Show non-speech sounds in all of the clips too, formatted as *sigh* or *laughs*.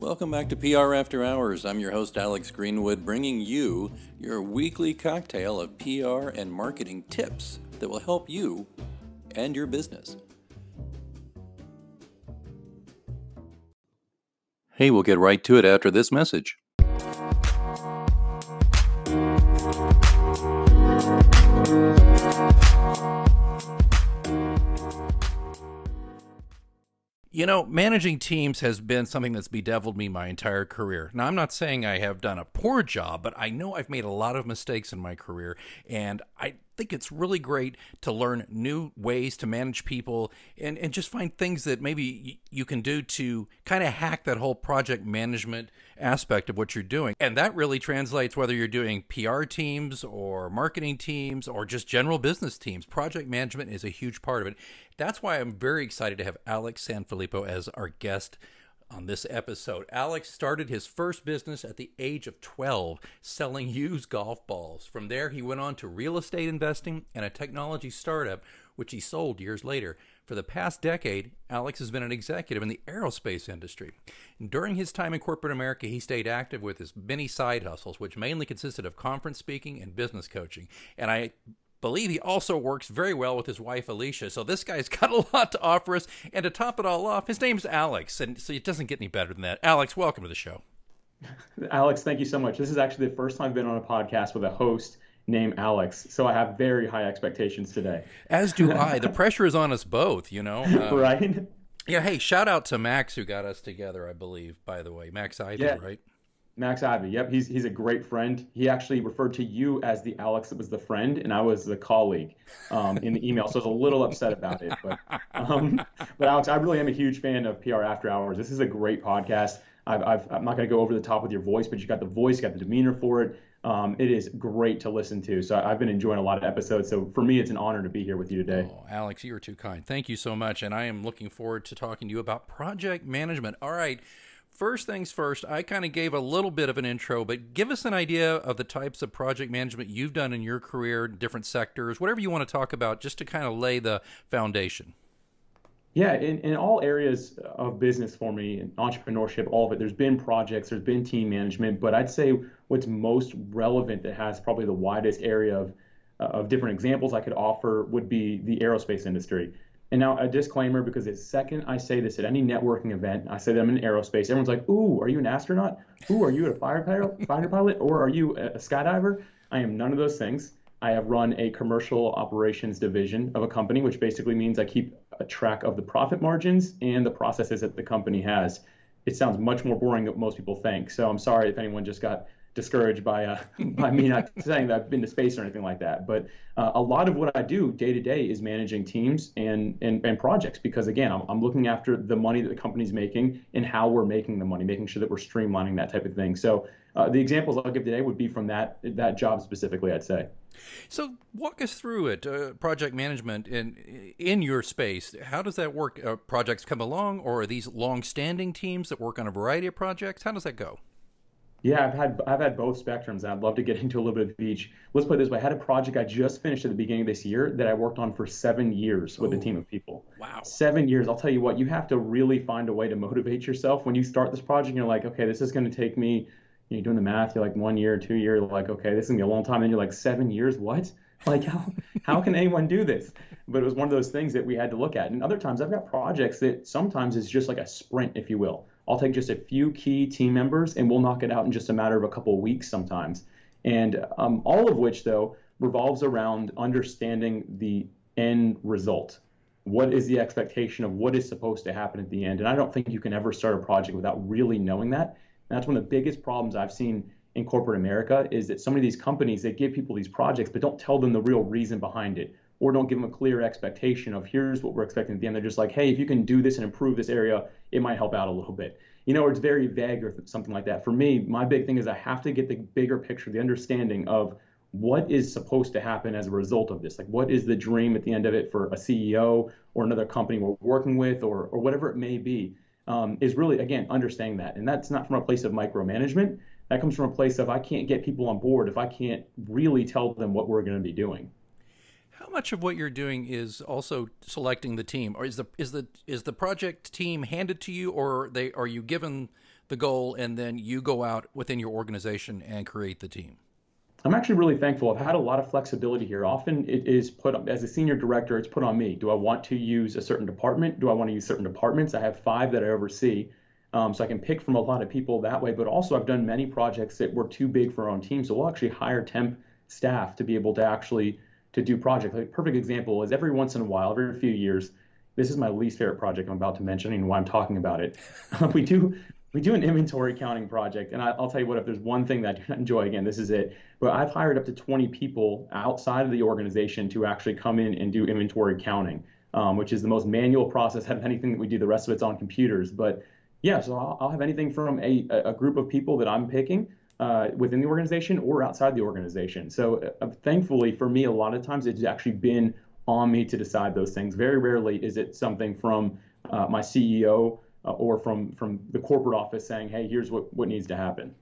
Welcome back to PR After Hours. I'm your host, Alex Greenwood, bringing you your weekly cocktail of PR and marketing tips that will help you and your business. Hey, we'll get right to it after this message. You know, managing teams has been something that's bedeviled me my entire career. Now, I'm not saying I have done a poor job, but I know I've made a lot of mistakes in my career, and I think it's really great to learn new ways to manage people and, and just find things that maybe you can do to kind of hack that whole project management aspect of what you're doing. And that really translates whether you're doing PR teams or marketing teams or just general business teams. Project management is a huge part of it. That's why I'm very excited to have Alex Sanfilippo as our guest on this episode. Alex started his first business at the age of 12, selling used golf balls. From there, he went on to real estate investing and a technology startup, which he sold years later. For the past decade, Alex has been an executive in the aerospace industry. During his time in corporate America, he stayed active with his many side hustles, which mainly consisted of conference speaking and business coaching. And I believe he also works very well with his wife Alicia. So this guy's *laughs* got a lot to offer us. And to top it all off, his name's Alex, and so it doesn't get any better than that. Alex, welcome to the show. *laughs* Alex, thank you so much. This is actually the first time I've been on a podcast with a host named Alex, so I have very high expectations today. As do I. the *laughs* pressure is on us both, you know. Uh, right. Yeah. Hey, shout out to Max who got us together. I believe, by the way, Max Ivey, yeah. right? Max Ivey. Yep, he's he's a great friend. He actually referred to you as the Alex that was the friend, and I was the colleague um, in the email. So I was a little upset about it. But um, but Alex, I really am a huge fan of PR After Hours. This is a great podcast. I've, I've, I'm not going to go over the top with your voice, but you got the voice, you got the demeanor for it. Um, it is great to listen to. So I've been enjoying a lot of episodes. So for me, it's an honor to be here with you today. Oh, Alex, you are too kind. Thank you so much. And I am looking forward to talking to you about project management. All right first things first, I kind of gave a little bit of an intro, but give us an idea of the types of project management you've done in your career, different sectors, whatever you want to talk about, just to kind of lay the foundation. Yeah, in, in all areas of business for me, and entrepreneurship, all of it, there's been projects, there's been team management, but I'd say what's most relevant that has probably the widest area of, uh, of different examples I could offer would be the aerospace industry. And now a disclaimer because the second I say this at any networking event, I say that I'm in aerospace. Everyone's like, "Ooh, are you an astronaut? Ooh, are you a pilot, fighter pilot, or are you a skydiver?" I am none of those things. I have run a commercial operations division of a company, which basically means I keep a track of the profit margins and the processes that the company has. It sounds much more boring than most people think. So I'm sorry if anyone just got discouraged by uh, *laughs* by me not *laughs* saying that I've been to space or anything like that. But uh, a lot of what I do day to day is managing teams and, and and projects because again, I'm, I'm looking after the money that the company's making and how we're making the money, making sure that we're streamlining that type of thing. So uh, the examples I'll give today would be from that that job specifically, I'd say. So walk us through it, uh, project management in in your space. How does that work? Uh, projects come along, or are these long-standing teams that work on a variety of projects? How does that go? Yeah, I've had I've had both spectrums. and I'd love to get *laughs* into a little bit of each. Let's put it this way: I had a project I just finished at the beginning of this year that I worked on for seven years with Ooh, a oh, team of people. Wow, seven years! I'll tell you what, you have to really find a way to motivate yourself when you start this project. You're like, okay, this is going to take me. You're doing the math. You're like one year, two years. Like, okay, this is gonna be a long time. And you're like, seven years? What? *laughs* Like, how how can anyone do this? But it was one of those things that we had to look at. And other times, I've got projects that sometimes is just like a sprint, if you will I'll take just a few key team members and we'll knock it out in just a matter of a couple of weeks sometimes. And um, all of which, though, revolves around understanding the end result. What is the expectation of what is supposed to happen at the end? And I don't think you can ever start a project without really knowing that. And that's one of the biggest problems I've seen in corporate America is that some of these companies they give people these projects but don't tell them the real reason behind it or don't give them a clear expectation of here's what we're expecting at the end. They're just like, hey, if you can do this and improve this area, it might help out a little bit. You know, or it's very vague or something like that. For me, my big thing is I have to get the bigger picture, the understanding of what is supposed to happen as a result of this. Like, what is the dream at the end of it for a CEO or another company we're working with or, or whatever it may be, um, is really, again, understanding that. And that's not from a place of micromanagement. That comes from a place of I can't get people on board if I can't really tell them what we're going to be doing. How much of what you're doing is also selecting the team, or is the is the is the project team handed to you, or they are you given the goal, and then you go out within your organization and create the team? I'm actually really thankful. I've had a lot of flexibility here. Often it is put as a senior director, it's put on me. Do I want to use a certain department? Do I want to use certain departments? I have five that I oversee. Um, so I can pick from a lot of people that way. But also, I've done many projects that were too big for our own team. So we'll actually hire temp staff to be able to actually to do projects. Like perfect example is every once in a while, every few years, this is my least favorite project I'm about to mention and why I'm talking about it. *laughs* we do we do an inventory counting project, and I, will tell you what, if there's one thing that I do not enjoy, again, this is it. But I've hired up to 20 people outside of the organization to actually come in and do inventory counting, um, which is the most manual process of anything that we do. The rest of it's on computers. But yeah, so I'll, I'll have anything from a, a group of people that I'm picking uh, within the organization or outside the organization. So uh, thankfully for me, a lot of times it's actually been on me to decide those things. Very rarely is it something from uh, my CEO uh, or from from the corporate office saying, "Hey, here's what what needs to happen."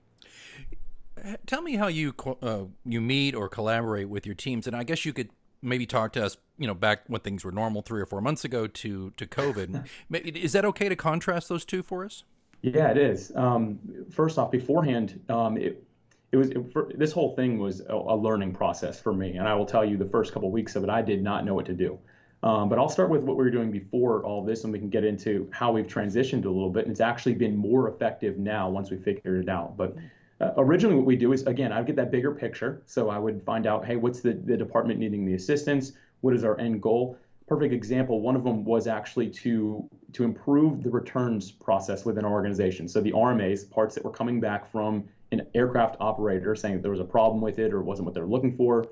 Tell me how you uh, you meet or collaborate with your teams, and I guess you could maybe talk to us, you know, back when things were normal three or four months ago to to COVID. *laughs* is that okay to contrast those two for us? Yeah, it is. Um, first off, beforehand, um, it, it was it, for, this whole thing was a, a, learning process for me, and I will tell you, the first couple of weeks of it, I did not know what to do. Um, but I'll start with what we were doing before all this, and we can get into how we've transitioned a little bit. And it's actually been more effective now once we figured it out. But uh, originally, what we do is again, I would get that bigger picture. So I would find out, hey, what's the, the department needing the assistance? What is our end goal? Perfect example. One of them was actually to to improve the returns process within our organization. So the RMAs, parts that were coming back from an aircraft operator saying that there was a problem with it or it wasn't what they're looking for,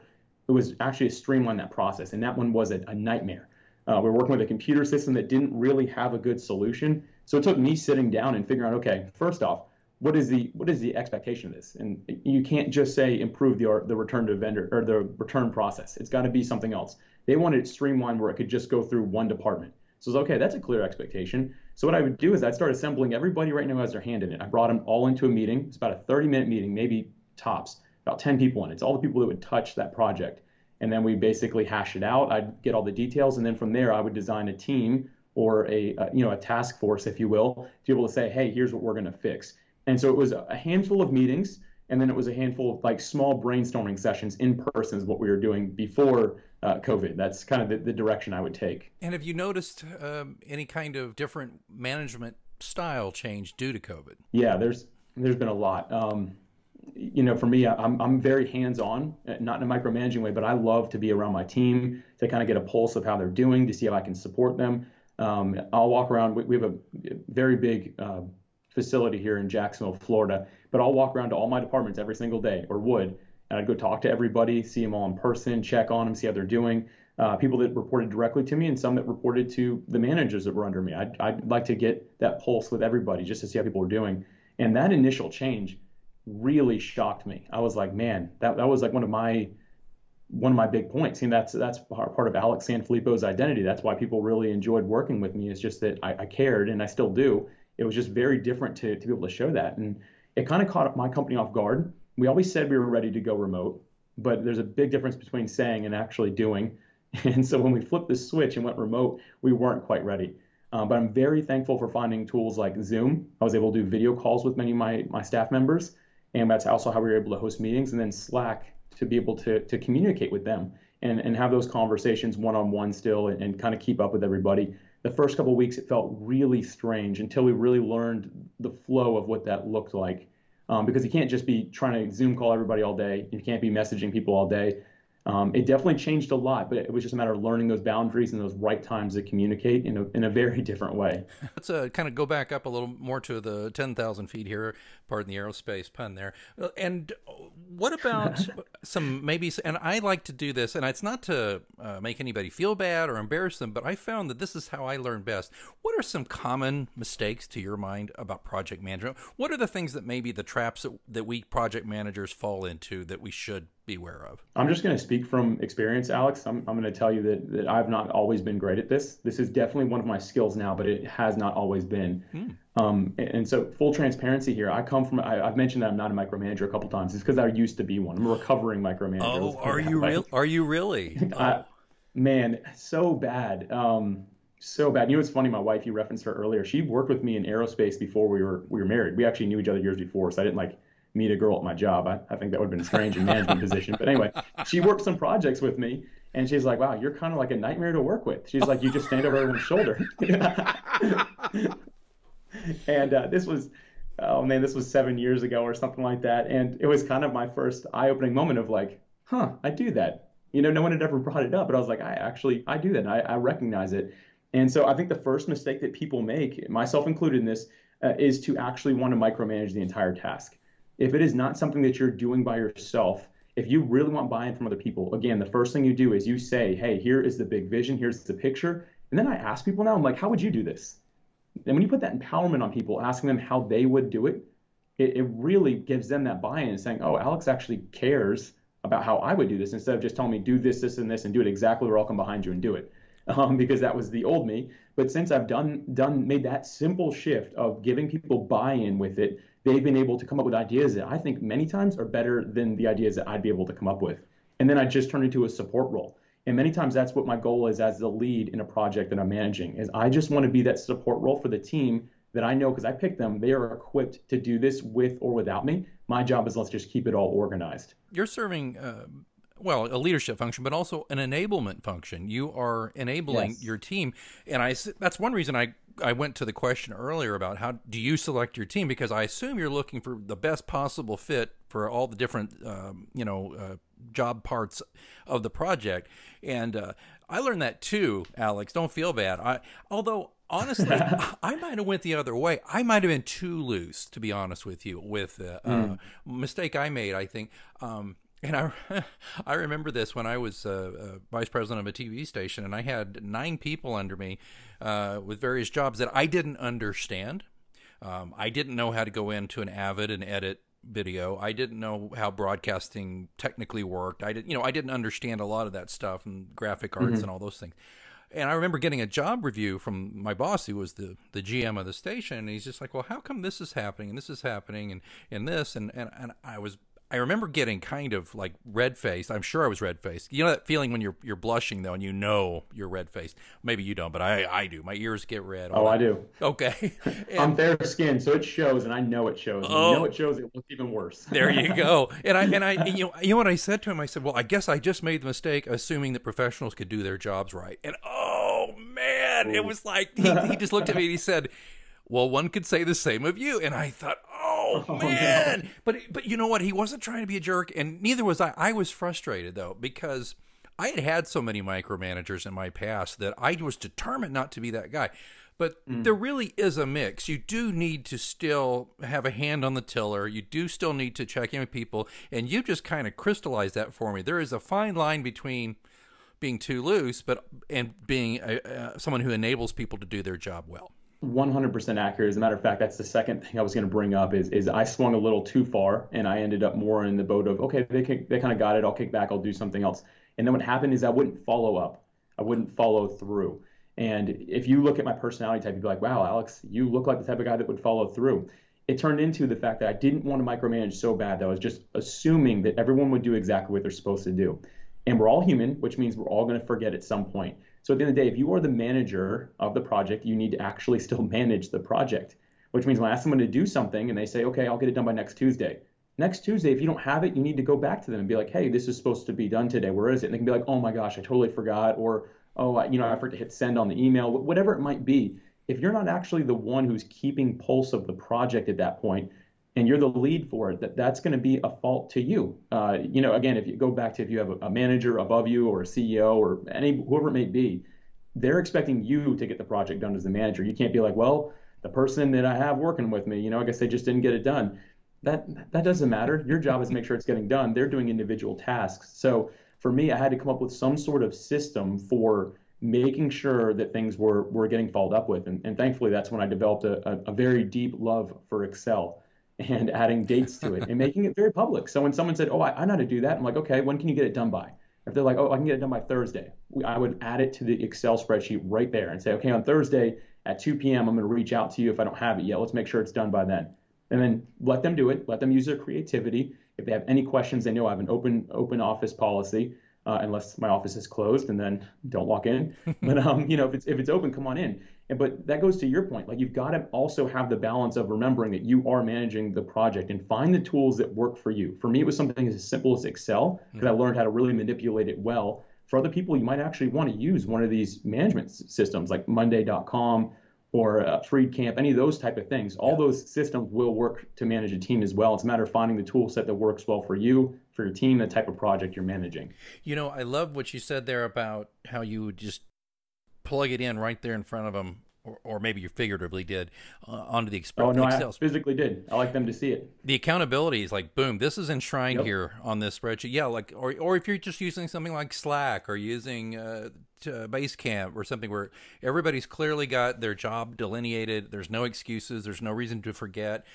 it was actually to streamline that process. And that one was a, a nightmare. Uh, we are working with a computer system that didn't really have a good solution. So it took me sitting down and figuring out, okay, first off, what is the what is the expectation of this? And you can't just say improve the the return to vendor or the return process. It's got to be something else. They wanted it streamlined where it could just go through one department. So it's okay, that's a clear expectation. So what I would do is I'd start assembling everybody right now has their hand in it. I brought them all into a meeting. It's about a 30 minute meeting, maybe tops about 10 people in it. It's all the people that would touch that project. And then we basically hash it out. I'd get all the details. And then from there, I would design a team or a, a you know, a task force, if you will, to be able to say, hey, here's what we're going to fix. And so it was a handful of meetings. And then it was a handful of like small brainstorming sessions in person is what we were doing before uh, COVID. That's kind of the, the, direction I would take. And have you noticed um, any kind of different management style change due to COVID? Yeah, there's there's been a lot. Um, you know, for me, I'm, I'm very hands on, not in a micromanaging way, but I love to be around my team to kind of get a pulse of how they're doing, to see if I can support them. Um, I'll walk around. We, we have a very big uh, facility here in Jacksonville, Florida, but I'll walk around to all my departments every single day, or would, and I'd go talk to everybody, see them all in person, check on them, see how they're doing. Uh, people that reported directly to me and some that reported to the managers that were under me. I'd, I'd like to get that pulse with everybody just to see how people are doing. And that initial change really shocked me. I was like, man, that, that was like one of my one of my big points. And that's that's part of Alex Sanfilippo's identity. That's why people really enjoyed working with me. Is just that I, I, cared and I still do. It was just very different to, to be able to show that. And it kind of caught my company off guard. We always said we were ready to go remote, but there's a big difference between saying and actually doing. *laughs* And so when we flipped the switch and went remote, we weren't quite ready. Um, but I'm very thankful for finding tools like Zoom. I was able to do video calls with many of my, my staff members and that's also how we were able to host meetings and then slack to be able to, to communicate with them and, and have those conversations one-on-one still and, and kind of keep up with everybody the first couple of weeks it felt really strange until we really learned the flow of what that looked like. Um, because you can't just be trying to zoom call everybody all day. You can't be messaging people all day um, it definitely changed a lot, but it was just a matter of learning those boundaries and those right times to communicate in a, in a very *laughs* different way. Let's uh, kind of go back up a little more to the 10,000 feet here, pardon the aerospace pun there. Uh, and what about *laughs* some maybe, and I like to do this, and it's not to uh, make anybody feel bad or embarrass them, but I found that this is how I learn best. What are some common mistakes to your mind about project management? What are the things that maybe the traps that, that we project managers fall into that we should be aware of? I'm just going to speak from experience, Alex. I'm, I'm going to tell you that, that I've not always been great at this. This is definitely one of my skills now, but it has not always been. Hmm. Um, and, and, so, full transparency here. I come from. I, have mentioned that I'm not a micromanager a couple times. It's because I used to be one. I'm a recovering micromanager. Oh, are you real? Are you really? *laughs* I, man, so bad. Um, so bad. You know, it's funny. My wife, you referenced her earlier. She worked with me in aerospace before we were we were married. We actually knew each other years before, so I didn't like meet a girl at my job. I, I think that would have been strange in management position. But anyway, *laughs* she worked some projects with me, and she's like, "Wow, you're kind of like a nightmare to work with." She's like, "You just stand over everyone's shoulder." *laughs* and uh, this was, oh man, this was seven years ago or something like that, and it was kind of my first eye-opening moment of like, "Huh, I do that." You know, no one had ever brought it up, but I was like, "I actually, I do that. I, I recognize it." And so I think the first mistake that people make, myself included in this, uh, is to actually want to micromanage the entire task. If it is not something that you're doing by yourself, if you really want buy-in from other people, again, the first thing you do is you say, "Hey, here is the big vision, here's the picture," and then I ask people now, I'm like, "How would you do this?" And when you put that empowerment on people, asking them how they would do it, it, it really gives them that buy-in and saying, "Oh, Alex actually cares about how I would do this," instead of just telling me do this, this, and this, and do it exactly, or I'll come behind you and do it *laughs* um, because that was the old me. But since I've done done made that simple shift of giving people buy-in with it, they've been able to come up with ideas that I think many times are better than the ideas that I'd be able to come up with. And then I just turn into a support role. And many times that's what my goal is as the lead in a project that I'm managing is I just want to be that support role for the team that I know because I picked them, they are equipped to do this with or without me. My job is let's just keep it all organized. You're serving uh, well, a leadership function, but also an enablement function. You are enabling yes. your team, and I that's one reason I I went to the question earlier about how do you select your team because I assume you're looking for the best possible fit for all the different um, you know uh, job parts of the project, and uh, I learned that too, Alex. Don't feel bad. I although honestly, *laughs* I might have went the other way. I might have been too loose, to be honest with you. With uh, mm. mistake I made, I think. Um, and I, *laughs* I remember this when I was uh, uh, vice president of a TV station, and I had nine people under me uh, with various jobs that I didn't understand. Um, I didn't know how to go into an Avid and edit video. I didn't know how broadcasting technically worked. I didn't, you know, I didn't understand a lot of that stuff and graphic arts mm-hmm. and all those things. And I remember getting a job review from my boss, who was the, the GM of the station, and he's just like, "Well, how come this is happening and this is happening and, and this?" And, and and I was I remember getting kind of like red faced. I'm sure I was red faced. You know that feeling when you're you're blushing though, and you know you're red faced. Maybe you don't, but I I do. My ears get red. Oh, I do. Okay. *laughs* And, I'm fair skinned, so it shows, and I know it shows. oh, you know it shows. It looks even worse. *laughs* there you go. And I and I *laughs* and you know you know what I said to him? I said, well, I guess I just made the mistake assuming that professionals could do their jobs right. And oh man, Ooh. it was like he, he just looked at me and he said well, one could say the same of you. And I thought, oh, *laughs* oh man. No. But but you know what? He wasn't trying to be a jerk, and neither was I. I was frustrated though because I had had so many micromanagers in my past that I was determined not to be that guy. But mm. there really is a mix. You do need to still have a hand on the tiller. You do still need to check in with people, and you just kind of crystallized that for me. There is a fine line between being too loose, but and being a, uh, someone who enables people to do their job well. 100% accurate. As a matter of fact, that's the second thing I was going to bring up is, is I swung a little too far and I ended up more in the boat of, okay, they, they kind of got it. I'll kick back. I'll do something else. And then what happened is I wouldn't follow up. I wouldn't follow through. And if you look at my personality type, you'd be like, wow, Alex, you look like the type of guy that would follow through. It turned into the fact that I didn't want to micromanage so bad that I was just assuming that everyone would do exactly what they're supposed to do. And we're all human, which means we're all going to forget at some point. So at the end of the day, if you are the manager of the project, you need to actually *laughs* still manage the project, which means when I ask someone to do something and they say, okay, I'll get it done by next Tuesday. Next Tuesday, if you don't have it, you need to go back to them and be like, hey, this is supposed to be done today. Where is it? And they can be like, oh my gosh, I totally forgot. Or, oh, you know, I forgot to hit send on the email, whatever it might be. If you're not actually the one who's keeping pulse of the project at that point, and you're the lead for it, that that's going to be a fault to you. Uh, you know, again, if you go back to if you have a, a, manager above you or a CEO or any whoever it may be, they're expecting you to get the project done as the manager. You can't be like, well, the person that I have working with me, you know, I guess they just didn't get it done. That that doesn't matter. Your job is to make sure it's getting done. They're doing individual tasks. So for me, I had to come up with some sort of system for making sure that things were were getting followed up with. And, and thankfully, that's when I developed a, a, a very deep love for Excel and adding dates to it and making it very public. So when someone said, "Oh, I, I know how to do that," I'm like, "Okay, when can you get it done by?" If they're like, "Oh, I can get it done by Thursday," I would add it to the Excel spreadsheet right there and say, "Okay, on Thursday at 2 p.m., I'm going to reach out to you if I don't have it yet. Let's make sure it's done by then." And then let them do it. Let them use their creativity. If they have any questions, they know I have an open open office policy. uh, unless my office is closed, and then don't walk in. *laughs* but um, you know, if it's if it's open, come on in. And but that goes to your point. Like you've got to also have the balance of remembering that you are managing the project and find the tools that work for you. For me, it was something as simple as Excel because mm-hmm. I learned how to really manipulate it well. For other people, you might actually want to use one of these management systems like Monday.com or uh, Freedcamp, any of those type of things. All yeah. those systems will work to manage a team as well. It's a matter of finding the tool set that works well for you, for your team, the type of project you're managing. You know, I love what you said there about how you just plug it in right there in front of them or, or maybe you figuratively did uh, onto the Express. Oh no, Excel. I physically did. I like them to see it. The accountability is like boom. This is enshrined yep. here on this spreadsheet. Yeah, like or or if you're just using something like Slack or using uh, Basecamp or something where everybody's clearly got their job delineated. There's no excuses. There's no reason to forget.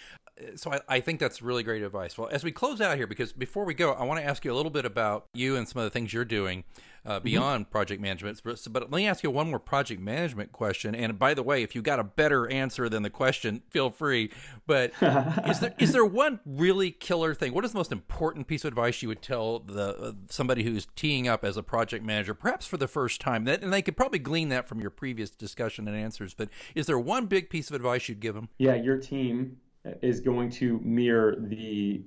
So I, I think that's really great advice. Well, as we close out here, because before we go, I want to ask you a little bit about you and some of the things you're doing uh, mm-hmm. beyond mm-hmm. project management. But, but, let me ask you one more project management question. And by the way, if you got a better answer than the question, feel free. But *laughs* is there is there one really killer thing? What is the most important piece of advice you would tell the uh, somebody who's teeing up as a project manager, perhaps for the first time? That, and they could probably glean that from your previous discussion and answers. But is there one big piece of advice you'd give them? Yeah, your team is going to mirror the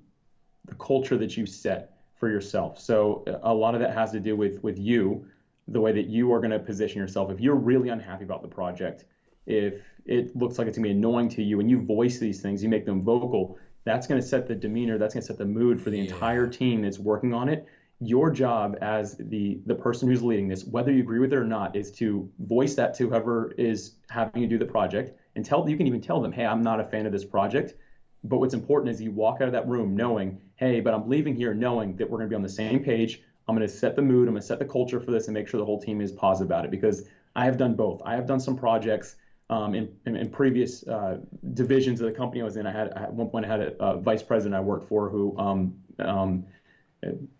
the culture that you set for yourself. So a lot of that has to do with with you, the way that you are going to position yourself. If you're really unhappy about the project, if it looks like it's going to be annoying to you and you voice these things, you make them vocal, that's going to set the demeanor, that's going to set the mood for the yeah. entire team that's working on it. Your job as the the person who's leading this, whether you agree with it or not, is to voice that to whoever is having you do the project and tell you can even tell them, "Hey, I'm not a fan of this project." But what's important is you walk out of that room knowing, hey, but I'm leaving here knowing that we're going to be on the same page. I'm going to set the mood. I'm going to set the culture for this and make sure the whole team is positive about it because I have done both. I have done some projects um, in, in, in, previous uh, divisions of the company I was in. I had at one point I had a, vice president I worked for who, um, um,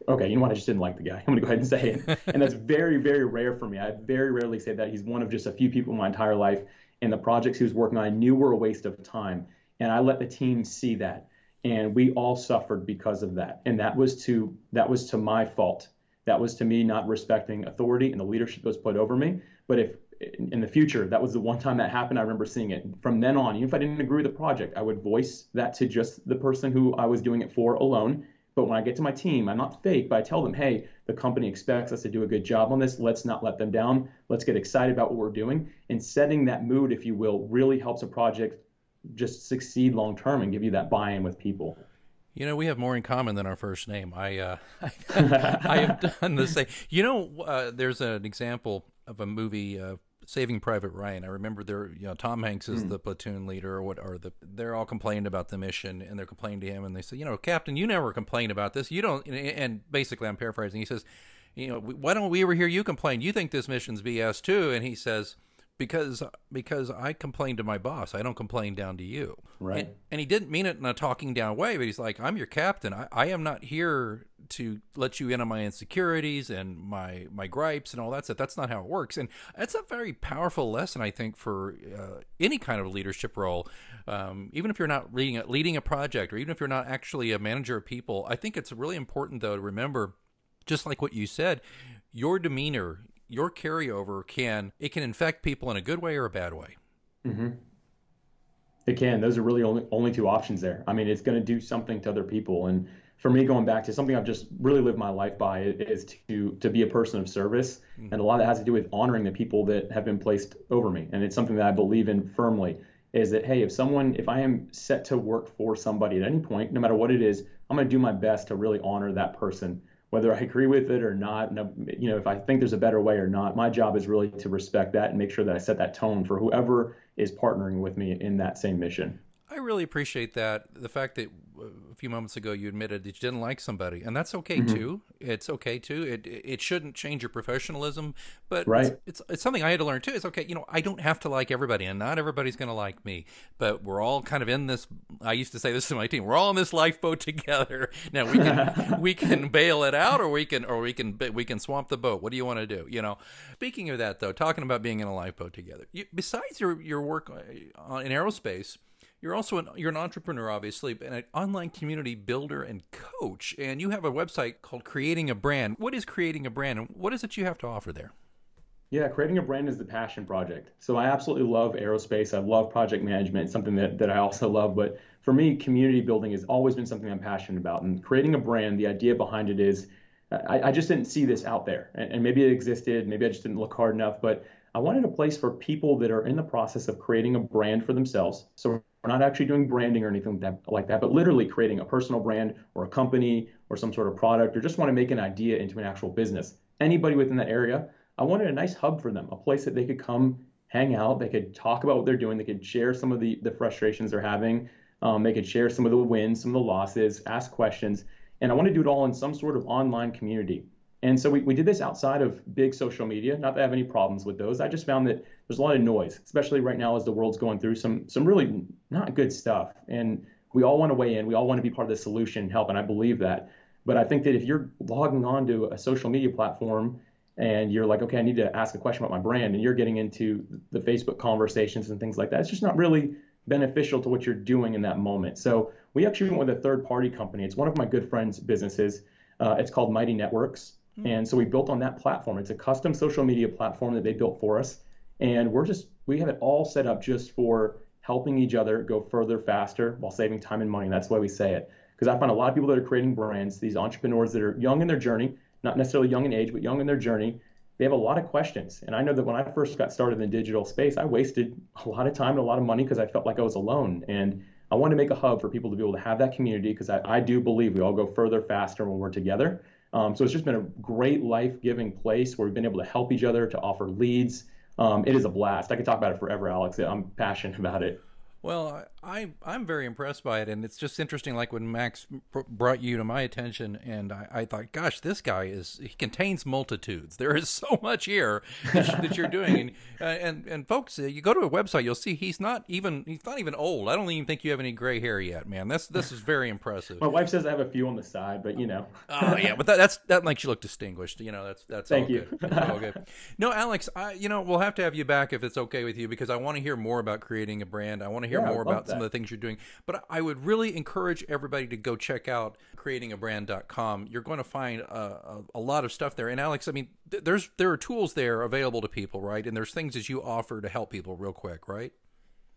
okay, you know what? I just didn't like the guy. *laughs* I'm going to go ahead and say it. *laughs* and that's very, very rare for me. I very rarely say that. He's one of just a few people in my entire life. And the projects he was working on, I knew were a waste of time and I let the team see that, and we all suffered because of that. And that was to that was to my fault. That was to me not respecting authority and the leadership that was put over me. But if in the future, that was the one time that happened. I remember seeing it. From then on, even if I didn't agree with the project, I would voice that to just the person who I was doing it for alone. But when I get to my team, I'm not fake, but I tell them, hey, the company expects us to do a good job on this. Let's not let them down. Let's get excited about what we're doing. And setting that mood, if you will, really helps a project just succeed long term and give you that buy-in with people. You know, we have more in common than our first name. I uh, I, *laughs* *laughs* I have done the same. You know, uh, there's an example of a movie, uh, Saving Private Ryan. I remember there, you know, Tom Hanks is mm. the platoon leader, or what, or the they're all complaining about the mission, and they're complaining to him, and they say, you know, Captain, you never complain about this. You don't. And basically, I'm paraphrasing. He says, you know, why don't we ever hear you complain? You think this mission's BS too? And he says because because I complain to my boss. I don't complain down to you. Right. And, and, he didn't mean it in a talking down way, but he's like, I'm your captain. I, I am not here to let you in on my insecurities and my my gripes and all that stuff. That's not how it works. And that's a very powerful lesson, I think, for uh, any kind of leadership role. Um, even if you're not leading a, leading a project, or even if you're not actually a manager of people, I think it's really important though to remember, just like what you said, your demeanor your carryover can it can infect people in a good way or a bad way. Mm-hmm. It can. Those are really only only two options there. I mean, it's going to do something to other people. And for me, going back to something I've just really lived my life by is to to be a person of service, mm-hmm. and a lot of that has to do with honoring the people that have been placed over me. And it's something that I believe in firmly. Is that hey, if someone, if I am set to work for somebody at any point, no matter what it is, I'm going to do my best to really honor that person whether I agree with it or not, you know, if I think there's a better way or not, my job is really to respect that and make sure that I set that tone for whoever is partnering with me in that same mission. I really appreciate that. The fact that a few moments ago you admitted that you didn't like somebody, and that's okay mm-hmm. too. It's okay too. It it shouldn't change your professionalism, but right. it's, it's, it's something I had to learn too. It's okay. You know, I don't have to like everybody, and not everybody's going to like me. But we're all kind of in this. I used to say this to my team. We're all in this lifeboat *laughs* together. Now we can *laughs* we can bail it out, or we can or we can we can swamp the boat. What do you want to do? You know. Speaking of that, though, talking about being in a lifeboat together, you, besides your your work uh, in aerospace You're also an you're an entrepreneur, obviously, and an online community builder and coach. And you have a website called Creating a Brand. What is creating a brand, and what is it you have to offer there? Yeah, creating a brand is the passion project. So I absolutely love aerospace. I love project management, something that, that I also love. But for me, community building has always been something I'm passionate about. And creating a brand, the idea behind it is I, I just didn't see this out there. And, and maybe it existed, maybe I just didn't look hard enough. But I wanted a place for people that are in the process of creating a brand for themselves. So we're not actually doing branding or anything like that, but literally creating a personal brand or a company or some sort of product or just want to make an idea into an actual business. Anybody within that area, I wanted a nice hub for them, a place that they could come hang out, they could talk about what they're doing, they could share some of the, the frustrations they're having, um, they could share some of the wins, some of the losses, ask questions. And I want to do it all in some sort of online community. And so we, we did this outside of big social media. Not that I have any problems with those. I just found that there's a lot of noise, especially right now as the world's going through some some really not good stuff. And we all want to weigh in. We all want to be part of the solution, help, and I believe that. But I think that if you're logging on to a social media platform and you're like, okay, I need to ask a question about my brand, and you're getting into the Facebook conversations and things like that, it's just not really beneficial to what you're doing in that moment. So we actually went with a third party company. It's one of my good friends' businesses. Uh, it's called Mighty Networks. Hmm. And so we built on that platform. It's a custom social media platform that they built for us. And we're just, we have it all set up just for helping each other go further faster while saving time and money. That's why we say it. Because I find a lot of people that are creating brands, these entrepreneurs that are young in their journey, not necessarily young in age, but young in their journey, they have a lot of questions. And I know that when I first got started in the digital space, I wasted a lot of time and a lot of money because I felt like I was alone. And I want to make a hub for people to be able to have that community because I, I do believe we all go further faster when we're together. Um, so it's just been a great life giving place where we've been able to help each other, to offer leads. Um, it is a blast. I could talk about it forever, Alex. I'm passionate about it. Well, I I'm very impressed by it, and it's just interesting. Like when Max brought you to my attention, and I, I, thought, gosh, this guy is he contains multitudes. There is *laughs* so much here that, that you're doing, and, uh, and and folks, uh, you go to a website, you'll see he's not even he's not even old. I don't even think you have any gray hair yet, man. This this is very impressive. my wife says I have a few on the side, but you know. oh yeah, but that, that's that makes you look distinguished. You know, that's that's thank you. Good. all good. No, Alex, I you know we'll have to have you back if it's okay with you because I want to hear more about creating a brand. I want to hear yeah, more about that. Some of the things you're doing. But I would really encourage everybody to go check out creatingabrand.com. You're going to find a, a, a lot of stuff there. And Alex, I mean, th- there's there are tools there available to people, right? And there's things that you offer to help people real quick, right?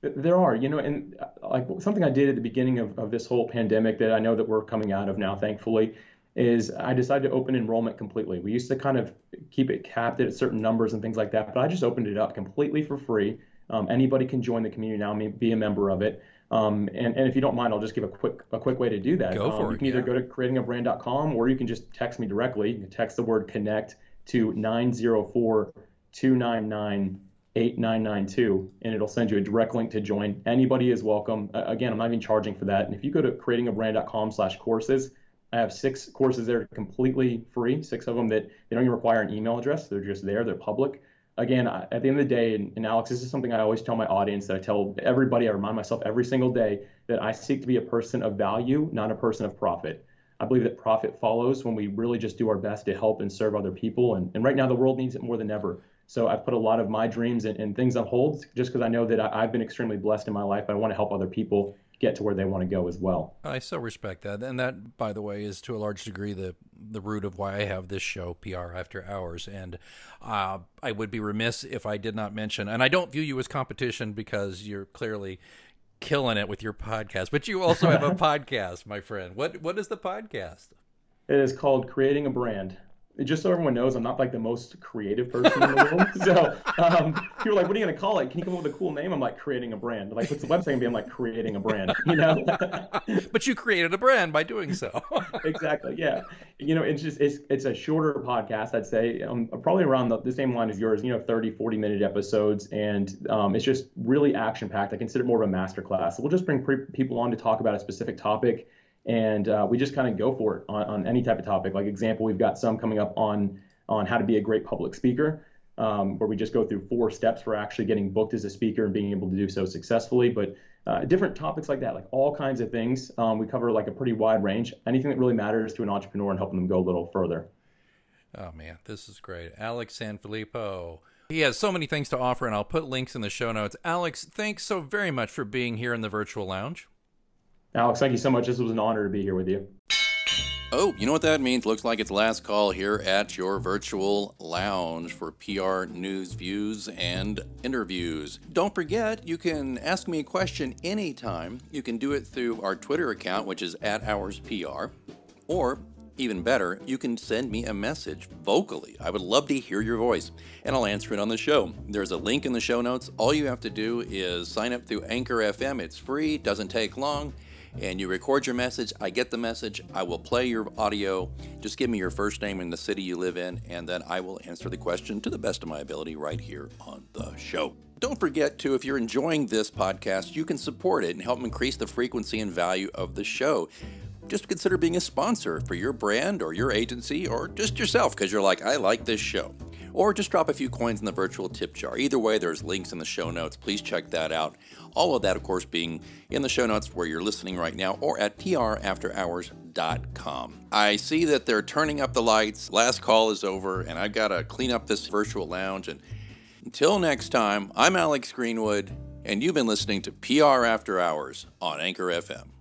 There are, you know, and uh, like something I did at the beginning of, of this whole pandemic that I know that we're coming out of now, thankfully, is I decided to open enrollment completely. We used to kind of keep it capped at certain numbers and things like that, but I just opened it up completely for free. Um, anybody can join the community now, be a member of it. Um, and, and if you don't mind, I'll just give a quick a quick way to do that. Go for um, it. You can either yeah. go to creatingabrand.com or you can just text me directly. You can text the word connect to 904 299 8992 and it'll send you a direct link to join. Anybody is welcome. Uh, again, I'm not even charging for that. And if you go to creatingabrand.com slash courses, I have six courses there completely free, six of them that they don't even require an email address. They're just there. They're public again, at the end of the day, and, and, Alex, this is something I always tell my audience that I tell everybody, I remind myself every single day that I seek to be a person of value, not a person of profit. I believe that profit follows when we really just do our best to help and serve other people. And, and right now, the world needs it more than ever. So I've put a lot of my dreams and, and things on hold just because I know that I, I've been extremely blessed in my life. But I want to help other people get to where they want to go as well. I so respect that, and that, by the way, is to a large degree the the root of why I have this show, PR After Hours. And uh, I would be remiss if I did not mention, and I don't view you as competition because you're clearly killing it with your podcast, but you also have a *laughs* podcast, my friend. What what is the podcast? It is called Creating a Brand just so everyone knows, I'm not like the most creative person in the world. *laughs* So um, people are like, "What are you gonna call it? Can you come up with a cool name?" I'm like, "Creating a brand." Like, what's the website gonna be? I'm like, "Creating a brand." You know. *laughs* but you created a brand by doing so. *laughs* exactly. Yeah. You know, it's just it's it's a shorter podcast. I'd say um, probably around the, the, same line as yours. You know, 30, 40 minute episodes, and um, it's just really action packed. I consider it more of a master class. So we'll just bring pre- people on to talk about a specific topic and uh, we just kind of go for it on, on any type of topic. Like example, we've got some coming up on on how to be a great public speaker, um, where we just go through four steps for actually getting booked as a speaker and being able to do so successfully. But uh, different topics like that, like all kinds of things. Um, we cover like a pretty wide range. Anything that really matters to an entrepreneur and helping them go a little further. Oh man, this is great, Alex Sanfilippo He has so many things to offer, and I'll put links in the show notes. Alex, thanks so very much for being here in the virtual lounge. Alex, thank you so much. This was an honor to be here with you. Oh, you know what that means? Looks like it's last call here at your virtual lounge for PR news, views, and interviews. Don't forget, you can ask me a question anytime. You can do it through our Twitter account, which is at HoursPR, or even better, you can send me a message vocally. I would love to hear your voice, and I'll answer it on the show. There's a link in the show notes. All you have to do is sign up through Anchor FM. It's free, doesn't take long, and you record your message. I get the message. I will play your audio. Just give me your first name and the city you live in, and then I will answer the question to the best of my ability right here on the show. Don't forget to, if you're enjoying this podcast, you can support it and help increase the frequency and value of the show just consider being a sponsor for your brand or your agency or just yourself because you're like, I like this show. Or just drop a few coins in the virtual tip jar. Either way, there's links in the show notes. Please check that out. All of that, of course, being in the show notes where you're listening right now or at prafterhours.com. I see that they're turning up the lights. Last call is over, and I've got to clean up this virtual lounge. And until next time, I'm Alex Greenwood, and you've been listening to PR After Hours on Anchor FM.